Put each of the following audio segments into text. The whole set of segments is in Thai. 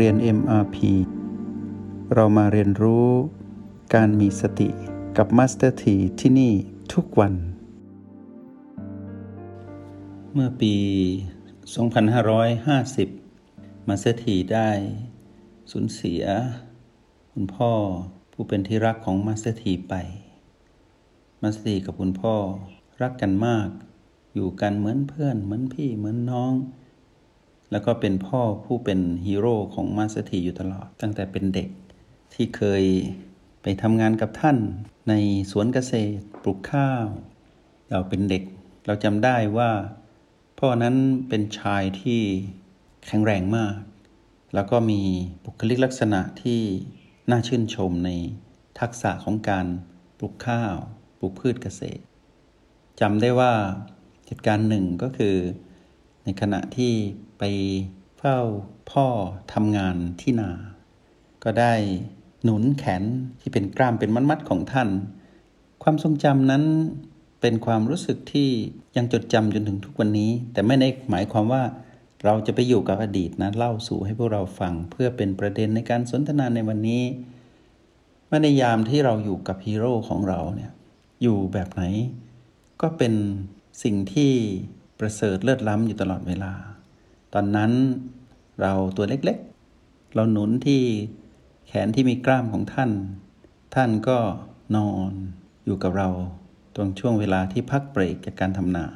เรียน MRP เรามาเรียนรู้การมีสติกับ Master T ที่ที่นี่ทุกวัน เมื่อปี 2550 Master T ได้สูญเสีย คุณพ่อผู้เป็นที่รักของ Master T ไป Master T กับคุณพ่อรักกันมาก อยู่กันเหมือนเพื่อน เหมือนพี่เหมือนน้อง แล้วก็เป็นพ่อผู้เป็นฮีโร่ของมาสถีอยู่ตลอด ตั้งแต่เป็นเด็กที่เคยไปทำงานกับท่านในสวนเกษตรปลูกข้าว เราเป็นเด็ก เราจำได้ว่า พ่อนั้นเป็นชายที่แข็งแรงมาก แล้วก็มีบุคลิกลักษณะที่น่าชื่นชมในทักษะของการปลูกข้าว ปลูกพืชเกษตรจำได้ว่าเหตุการณ์หนึ่งก็คือ ในขณะที่ ไปเฝ้าพ่อทำงานที่นา ก็ได้หนุนแขนที่เป็นกล้ามเป็นมัดๆของท่าน ความทรงจำนั้นเป็นความรู้สึกที่ยังจดจำจนถึงทุกวันนี้ แต่ไม่ได้หมายความว่าเราจะไปอยู่กับอดีตนะเล่าสู่ให้พวกเราฟัง เพื่อเป็นประเด็นในการสนทนาในวันนี้ว่าในยามที่เราอยู่กับฮีโร่ของเราเนี่ยอยู่แบบไหน ก็เป็นสิ่งที่ประเสริฐเลิศล้ำอยู่ตลอดเวลา ตอนนั้นเราตัวเล็กๆ เราหนุนที่แขนที่มีกล้ามของท่าน ท่านก็นอนอยู่กับเราตรงช่วงเวลาที่พักเบรกจากการทำนา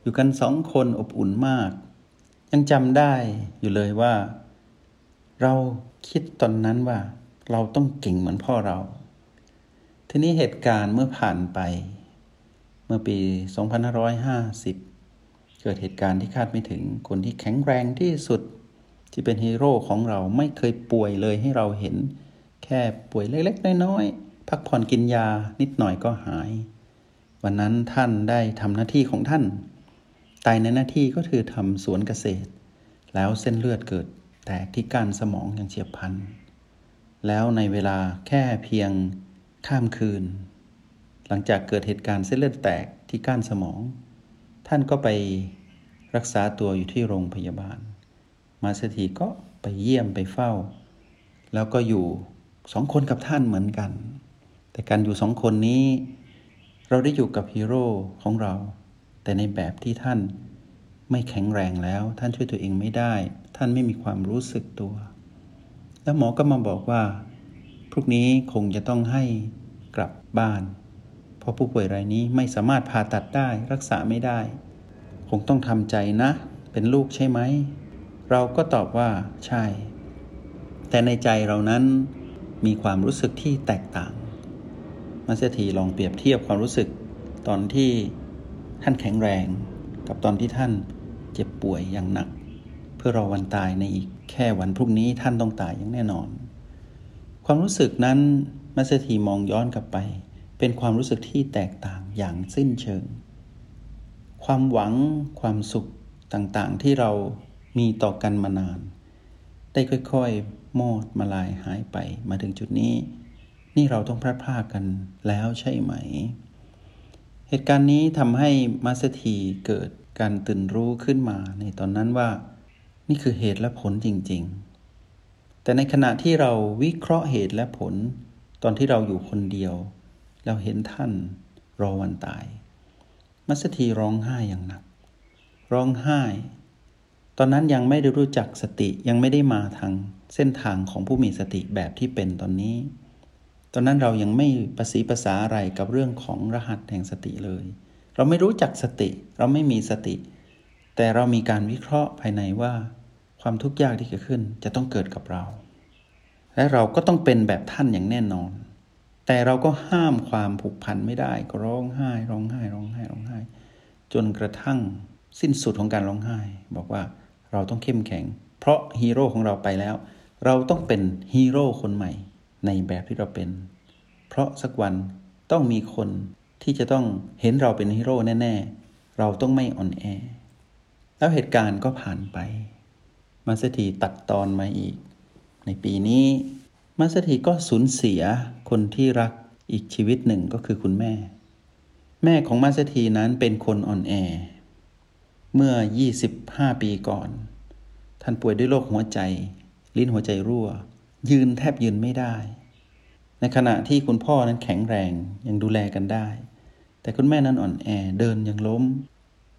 อยู่กันสองคนอบอุ่นมาก ยังจำได้อยู่เลยว่า เราคิดตอนนั้นว่า เราต้องเก่งเหมือนพ่อเรา ทีนี้เหตุการณ์เมื่อผ่านไป เมื่อปี 2550 เกิดเหตุการณ์ที่คาดไม่ถึง คนที่แข็งแรงที่สุดที่เป็นฮีโร่ของเราไม่เคยป่วยเลยให้เราเห็น แค่ป่วยเล็กๆ น้อยๆ พักผ่อนกินยานิดหน่อยก็หาย วันนั้นท่านได้ทำหน้าที่ของท่าน ตายในหน้าที่ก็คือทำสวนเกษตร แล้วเส้นเลือดเกิดแตกที่ก้านสมองอย่างเฉียบพลัน แล้วในเวลาแค่เพียงข้ามคืน หลังจากเกิดเหตุการณ์เส้นเลือดแตกที่ก้านสมอง ท่านก็ไปรักษาตัวอยู่ที่โรงพยาบาล มาสถีก็ไปเยี่ยมไปเฝ้า แล้วก็อยู่สองคนกับท่านเหมือนกัน แต่การอยู่สองคนนี้ เราได้อยู่กับฮีโร่ของเรา แต่ในแบบที่ท่านไม่แข็งแรงแล้ว ท่านช่วยตัวเองไม่ได้ ท่านไม่มีความรู้สึกตัว แล้วหมอก็มาบอกว่าพรุ่งนี้คงจะต้องให้กลับบ้าน เพราะผู้ป่วยรายนี้ไม่สามารถผ่าตัดได้รักษาไม่ได้ คงต้องทำใจนะ เป็นลูกใช่ไหม เราก็ตอบว่าใช่ แต่ในใจเรานั้นมีความรู้สึกที่แตกต่าง มาเสถีลองเปรียบเทียบความรู้สึกตอนที่ท่านแข็งแรง กับตอนที่ท่านเจ็บป่วยอย่างหนัก เพื่อรอวันตายในอีกแค่วันพรุ่งนี้ท่านต้องตายอย่างแน่นอน ความรู้สึกนั้นมาเสถีมองย้อนกลับไป เป็นความรู้สึกที่แตกต่างอย่างสิ้นเชิง ความหวังความสุขต่างๆ ที่เรามีต่อกันมานาน ได้ค่อยๆมอดมาลายหายไปมาถึงจุดนี้ นี่เราต้องพลาดพลาดกันแล้วใช่ไหม เหตุการณ์นี้ทำให้มาสถีเกิดการตื่นรู้ขึ้นมาในตอนนั้นว่า นี่คือเหตุและผลจริง ๆ แต่ในขณะที่เราวิเคราะห์เหตุและผล ตอนที่เราอยู่คนเดียว เราเห็นท่านรอวันตาย มัสถีร้องไห้อย่างหนัก ร้องไห้ ตอนนั้นยังไม่ได้รู้จักสติยังไม่ได้มาทางเส้นทางของผู้มีสติแบบที่เป็นตอนนี้ ตอนนั้นเรายังไม่ประสีภาษาอะไรกับเรื่องของรหัสแห่งสติเลย เราไม่รู้จักสติ เราไม่มีสติ แต่เรามีการวิเคราะห์ภายในว่า ความทุกข์ยากที่เกิดขึ้นจะต้องเกิดกับเรา และเราก็ต้องเป็นแบบท่านอย่างแน่นอน แต่เราก็ห้ามความผูกพันไม่ได้ ก็ร้องไห้ ร้องไห้ ร้องไห้ ร้องไห้ จนกระทั่งสิ้นสุดของการร้องไห้ บอกว่าเราต้องเข้มแข็ง เพราะฮีโร่ของเราไปแล้ว เราต้องเป็นฮีโร่คนใหม่ในแบบที่เราเป็น เพราะสักวันต้องมีคนที่จะต้องเห็นเราเป็นฮีโร่แน่ ๆ เราต้องไม่อ่อนแอ แล้วเหตุการณ์ก็ผ่านไป มาสถีตัดตอนมาอีก ในปีนี้ มาสถีก็สูญเสียคนที่รักอีกชีวิตหนึ่งก็คือคุณแม่ แม่ของมาสถีนั้นเป็นคนอ่อนแอ เมื่อ 25 ปีก่อน ท่านป่วยด้วยโรคหัวใจ ลิ้นหัวใจรั่ว ยืนแทบยืนไม่ได้ ในขณะที่คุณพ่อนั้นแข็งแรงยังดูแลกันได้ แต่คุณแม่นั้นอ่อนแอเดินยังล้ม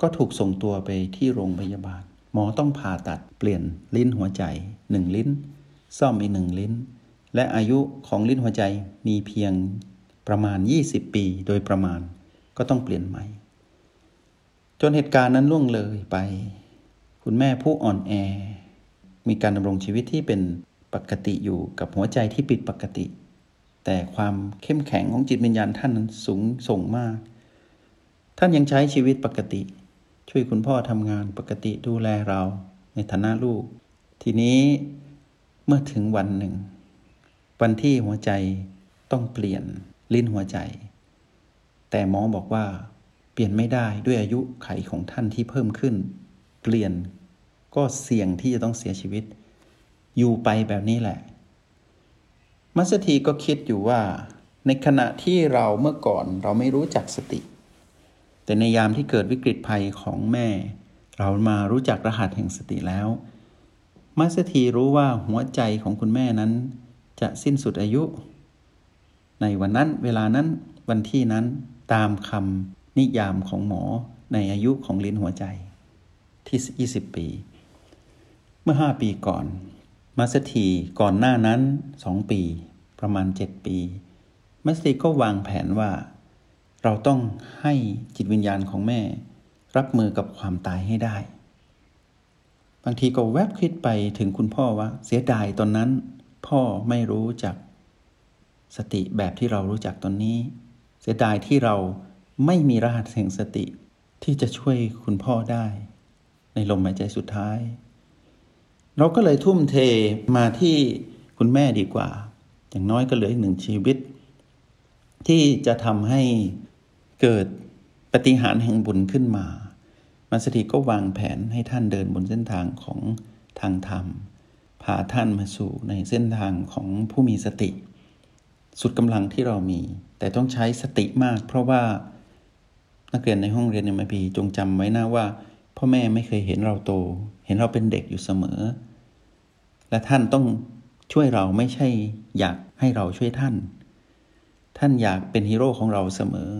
ก็ถูกส่งตัวไปที่โรงพยาบาล หมอต้องผ่าตัดเปลี่ยนลิ้นหัวใจหนึ่งลิ้น ซ่อมอีกหนึ่งลิ้น และอายุของลิ้นหัวใจมีเพียงประมาณ 20 ปีโดยประมาณก็ต้องเปลี่ยนใหม่ จนเหตุการณ์นั้นล่วงเลยไป คุณแม่ผู้อ่อนแอ มีการดำรงชีวิตที่เป็นปกติอยู่กับหัวใจที่ปิดปกติ แต่ความเข้มแข็งของจิตวิญญาณท่านนั้นสูงส่งมาก ท่านยังใช้ชีวิตปกติ ช่วยคุณพ่อทำงานปกติดูแลเราในฐานะลูก ทีนี้เมื่อถึงวันหนึ่ง วันที่หัวใจต้องเปลี่ยนลิ้นหัวใจ แต่หมอบอกว่า เปลี่ยนไม่ได้ด้วยอายุไขของท่านที่เพิ่มขึ้น เปลี่ยนก็เสี่ยงที่จะต้องเสียชีวิต อยู่ไปแบบนี้แหละ มัสถีก็คิดอยู่ว่า ในขณะที่เราเมื่อก่อนเราไม่รู้จักสติ แต่ในยามที่เกิดวิกฤตภัยของแม่ เรามารู้จักรหัสแห่งสติแล้ว มัสถีรู้ว่าหัวใจของคุณแม่นั้น จะสิ้นสุดอายุ ในวันนั้นเวลานั้นวันที่นั้นตามคำนิยามของหมอในอายุของลิ้นหัวใจที่ 20 ปี เมื่อ 5 ปีก่อนมัสถีก่อนหน้านั้น 2 ปี ประมาณ 7 ปีมัสถีก็วางแผนว่า เราต้องให้จิตวิญญาณของแม่ รับมือกับความตายให้ได้ บางทีก็แวบคิดไปถึงคุณพ่อว่า เสียดายตอนนั้น พ่อไม่รู้จักสติแบบที่เรารู้จักตอนนี้ เสียดายที่เราไม่มีรหัสแห่งสติที่จะช่วยคุณพ่อได้ ในลมหายใจสุดท้าย เราก็เลยทุ่มเทมาที่คุณแม่ดีกว่า อย่างน้อยก็เหลืออีกหนึ่งชีวิต ที่จะทำให้เกิดปฏิหารแห่งบุญขึ้นมา มาสถิก็วางแผนให้ท่านเดินบนเส้นทางของทางธรรม พาท่านมาสู่ในเส้นทางของผู้มีสติ สุดกำลังที่เรามี แต่ต้องใช้สติมาก เพราะว่านักเรียนในห้องเรียนในมพีจงจำไว้นะว่า พ่อแม่ไม่เคยเห็นเราโต เห็นเราเป็นเด็กอยู่เสมอ และท่านต้องช่วยเราไม่ใช่อยากให้เราช่วยท่าน ท่านอยากเป็นฮีโร่ของเราเสมอ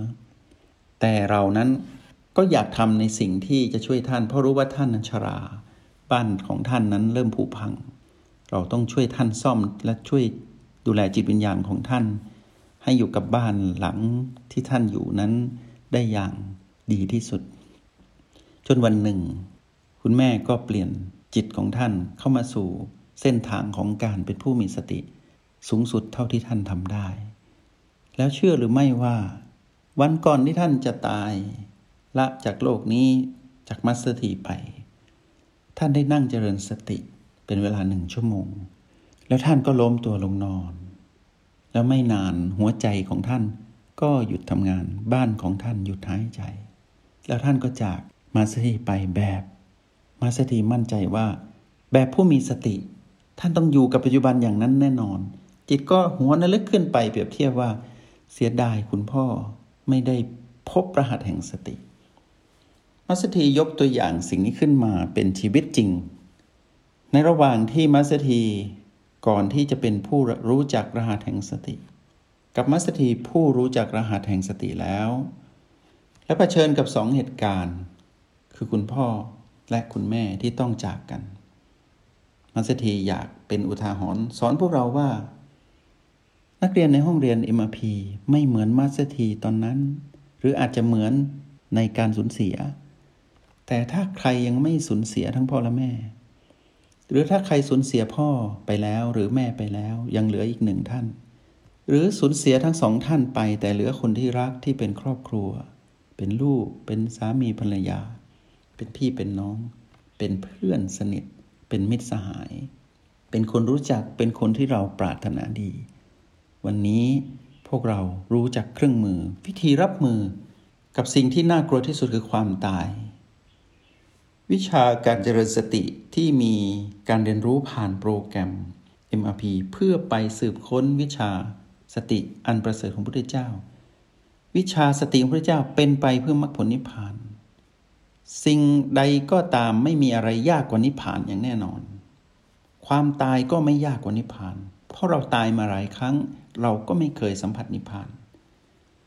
แต่เรานั้นก็อยากทำในสิ่งที่จะช่วยท่าน เพราะรู้ว่าท่านนั้นชรา บ้านของท่านนั้นเริ่มผุพัง เราต้องช่วยท่านซ่อมและช่วยดูแลจิตวิญญาณของท่าน ให้อยู่กับบ้านหลังที่ท่านอยู่นั้นได้อย่างดีที่สุด จนวันหนึ่ง คุณแม่ก็เปลี่ยนจิตของท่านเข้ามาสู่เส้นทางของการเป็นผู้มีสติ สูงสุดเท่าที่ท่านทำได้ แล้วเชื่อหรือไม่ว่า วันก่อนที่ท่านจะตายละจากโลกนี้จากมัสถีไป ท่านได้นั่งเจริญสติ เป็นเวลาหนึ่งชั่วโมง แล้วท่านก็ล้มตัวลงนอน แล้วไม่นานหัวใจของท่านก็หยุดทำงานบ้านของท่านหยุดหายใจ แล้วท่านก็จากมาสถีไปแบบ มาสถีมั่นใจว่า แบบผู้มีสติ ท่านต้องอยู่กับปัจจุบันอย่างนั้นแน่นอน จิตก็หัวนลึกขึ้นไปเปรียบเทียบว่า เสียดายคุณพ่อไม่ได้พบรหัสแห่งสติ มัสถียกตัวอย่างสิ่งนี้ขึ้นมาเป็นชีวิตจริง ในระหว่างที่มัสถีก่อนที่จะเป็นผู้รู้จักรหัสแห่งสติ กับมัสถีผู้รู้จักรหัสแห่งสติแล้ว และะเผชิญกับสองเหตุการณ์ คือคุณพ่อและคุณแม่ที่ต้องจากกัน มัสถีอยากเป็นอุทาหรณ์สอนพวกเราว่า นักเรียนในห้องเรียน MRP ไม่เหมือนมัสถีตอนนั้น หรืออาจจะเหมือนในการสูญเสีย แต่ถ้าใครยังไม่สูญเสียทั้งพ่อและแม่ หรือถ้าใครสูญเสียพ่อไปแล้วหรือแม่ไปแล้วยังเหลืออีกหนึ่งท่าน หรือสูญเสียทั้งสองท่านไปแต่เหลือคนที่รักที่เป็นครอบครัว เป็นลูก เป็นสามีภรรยา เป็นพี่เป็นน้อง เป็นเพื่อนสนิท เป็นมิตรสหาย เป็นคนรู้จักเป็นคนที่เราปรารถนาดี วันนี้พวกเรารู้จักเครื่องมือ วิธีรับมือ กับสิ่งที่น่ากลัวที่สุดคือความตาย วิชาการเจริญสติที่มีการเรียนรู้ผ่านโปรแกรม MRP เพื่อไปสืบค้นวิชาสติอันประเสริฐของพระพุทธเจ้า วิชาสติของพระเจ้าเป็นไปเพื่อมรรคผลนิพพาน สิ่งใดก็ตามไม่มีอะไรยากกว่านิพพานอย่างแน่นอนคความตายก็ไม่ยากกว่านิพพาน เพราะเราตายมาหลายครั้ง เราก็ไม่เคยสัมผัสนิพพาน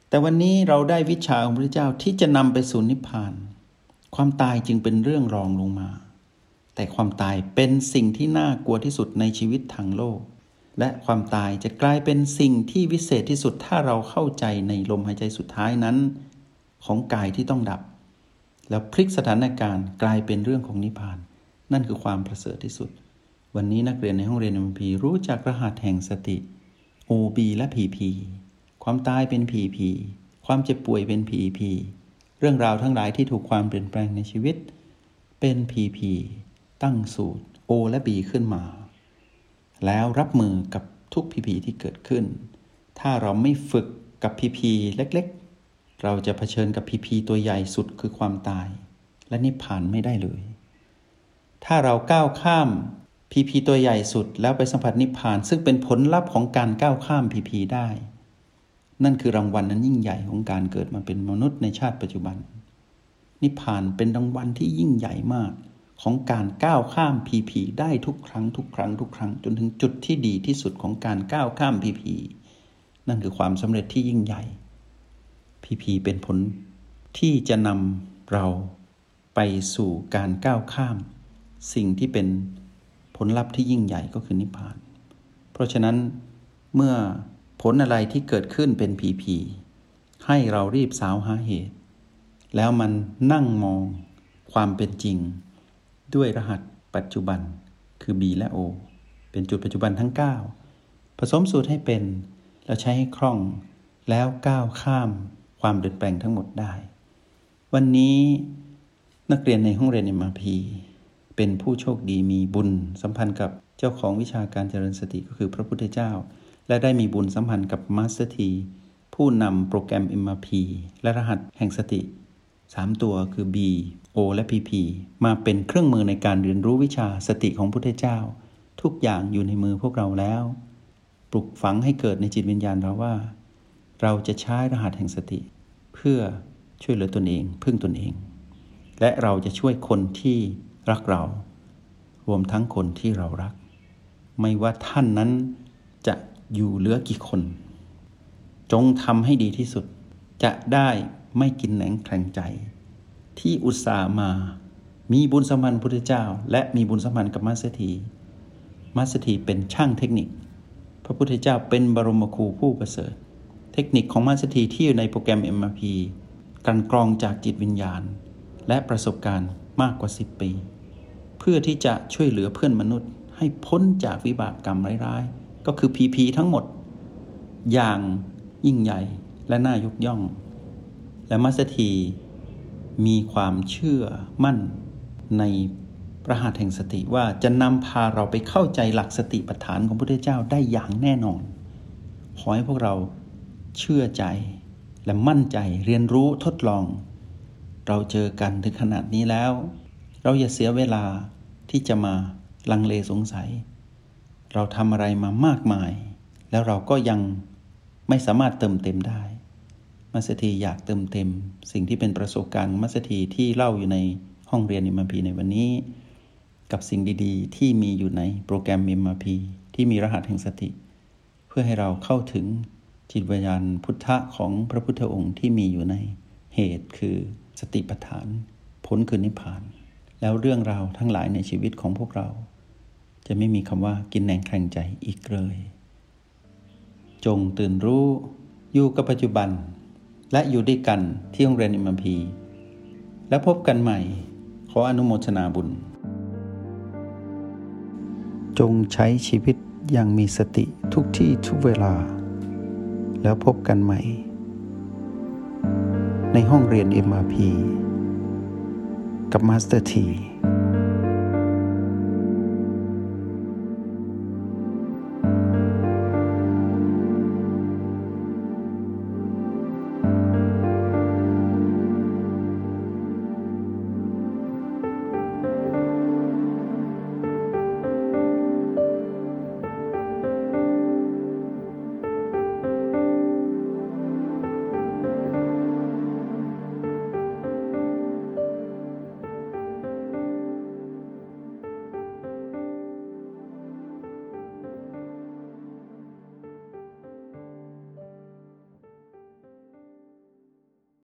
แต่วันนี้เราได้วิชาของพระเจ้าที่จะนำไปสู่นิพพาน ความตายจึงเป็นเรื่องรองลงมา แต่ความตายเป็นสิ่งที่น่ากลัวที่สุดในชีวิตทางโลก และความตายจะกลายเป็นสิ่งที่วิเศษที่สุดถ้าเราเข้าใจในลมหายใจสุดท้ายนั้น ของกายที่ต้องดับ แล้วพลิกสถานการณ์กลายเป็นเรื่องของนิพพาน นั่นคือความประเสริฐที่สุด วันนี้นักเรียนในห้องเรียน MP รู้จักรหัสแห่งสติ OB และ PP ความตายเป็น PP ความเจ็บป่วยเป็น PP เรื่องราวทั้งหลายที่ถูกความเปลี่ยนแปลงในชีวิต เป็น PP ตั้งสูตร O และ B ขึ้นมา แล้วรับมือกับทุก PP ที่เกิดขึ้น ถ้าเราไม่ฝึกกับ PP เล็กๆ เราจะเผชิญกับ PP ตัวใหญ่สุดคือความตาย และนิพพานไม่ได้เลย ถ้าเราก้าวข้ามพีพีตัวใหญ่สุดแล้วไปสัมผัสนิพพาน ซึ่งเป็นผลลัพธ์ของการก้าวข้ามพีพีได้ นั่นคือรางวัลนั้นยิ่งใหญ่ของการเกิดมาเป็นมนุษย์ในชาติปัจจุบัน นิพพานเป็นรางวัลที่ยิ่งใหญ่มากของการก้าวข้ามพีพีได้ทุกครั้งทุกครั้งทุกครั้งจนถึงจุดที่ดีที่สุดของการก้าวข้ามพีพีนั่นคือความสำเร็จที่ยิ่งใหญ่พีพีเป็นผลที่จะนำเราไปสู่การก้าวข้าม สิ่งที่เป็นผลลัพธ์ที่ยิ่งใหญ่ก็คือนิพพาน เพราะฉะนั้นเมื่อ ผลอะไรที่เกิดขึ้นเป็นผีผีให้เรารีบสาวหาเหตุ แล้วมันนั่งมองความเป็นจริง ด้วยรหัสปัจจุบันคือ B และ O เป็นจุดปัจจุบันทั้ง 9 ผสมสูตรให้เป็น แล้วใช้ให้คล่อง แล้วก้าวข้ามความเปลี่ยนแปลงทั้งหมดได้ วันนี้นักเรียนในห้องเรียน MRP เป็นผู้โชคดีมีบุญ สัมพันธ์กับเจ้าของวิชาการเจริญสติก็คือพระพุทธเจ้า และได้มีบุญสัมพันธ์กับ Master T ผู้นำโปรแกรม MRP และรหัสแห่งสติ 3 ตัวคือ B O และ PP มาเป็นเครื่องมือในการเรียนรู้วิชาสติของพุทธเจ้า ทุกอย่างอยู่ในมือพวกเราแล้ว ปลุกฝังให้เกิดในจิตวิญญาณเราว่า เราจะใช้รหัสแห่งสติ เพื่อช่วยเหลือตนเอง พึ่งตนเอง และเราจะช่วยคนที่รักเรา รวมทั้งคนที่เรารัก ไม่ว่าท่านนั้น อยู่เหลือกี่คน จงทำให้ดีที่สุด จะได้ไม่กินแหนงแข่งใจ ที่อุตส่าห์มา มีบุญสัมพันธ์พุทธเจ้า และมีบุญสัมพันธ์กับมัสถีมัสถีเป็นช่างเทคนิค พระพุทธเจ้าเป็นบรมครูผู้ประเสริฐ เทคนิคของมัสถีที่อยู่ในโปรแกรม MRP การกรองจากจิตวิญญาณ และประสบการณ์มากกว่า 10 ปี เพื่อที่จะช่วยเหลือเพื่อนมนุษย์ให้พ้นจากวิบากกรรมร้ายๆ ก็คือพีพีทั้งหมด อย่างยิ่งใหญ่และน่ายกย่อง และมัสถีมีความเชื่อมั่นในพระหัตแห่งสติว่าจะนำพาเราไปเข้าใจหลักสติปัฏฐานของพระพุทธเจ้าได้อย่างแน่นอน ขอให้พวกเราเชื่อใจและมั่นใจเรียนรู้ทดลอง เราเจอกันถึงขนาดนี้แล้ว เราอย่าเสียเวลาที่จะมาลังเลสงสัย เราทำอะไรมามากมาย แล้วเราก็ยังไม่สามารถเติมเต็มได้ มัสถีอยากเติมเต็ม สิ่งที่เป็นประสบการณ์มัสถีที่เล่าอยู่ในห้องเรียนอิมพีในวันนี้ กับสิ่งดีๆ ที่มีอยู่ในโปรแกรมอิมพีที่มีรหัสแห่งสติ เพื่อให้เราเข้าถึงจิตวิญญาณพุทธะของพระพุทธองค์ที่มีอยู่ในเหตุคือสติปัฏฐาน ผลคือนิพพาน แล้วเรื่องราวทั้งหลายในชีวิตของพวกเรา จะไม่มีคำว่ากินแหนงแข่งใจอีกเลย จงตื่นรู้อยู่กับปัจจุบัน และอยู่ด้วยกันที่โรงเรียนอิมพี แล้วพบกันใหม่ ขออนุโมทนาบุญ จงใช้ชีวิตอย่างมีสติทุกที่ทุกเวลา แล้วพบกันใหม่ ในห้องเรียน MRP กับมาสเตอร์ที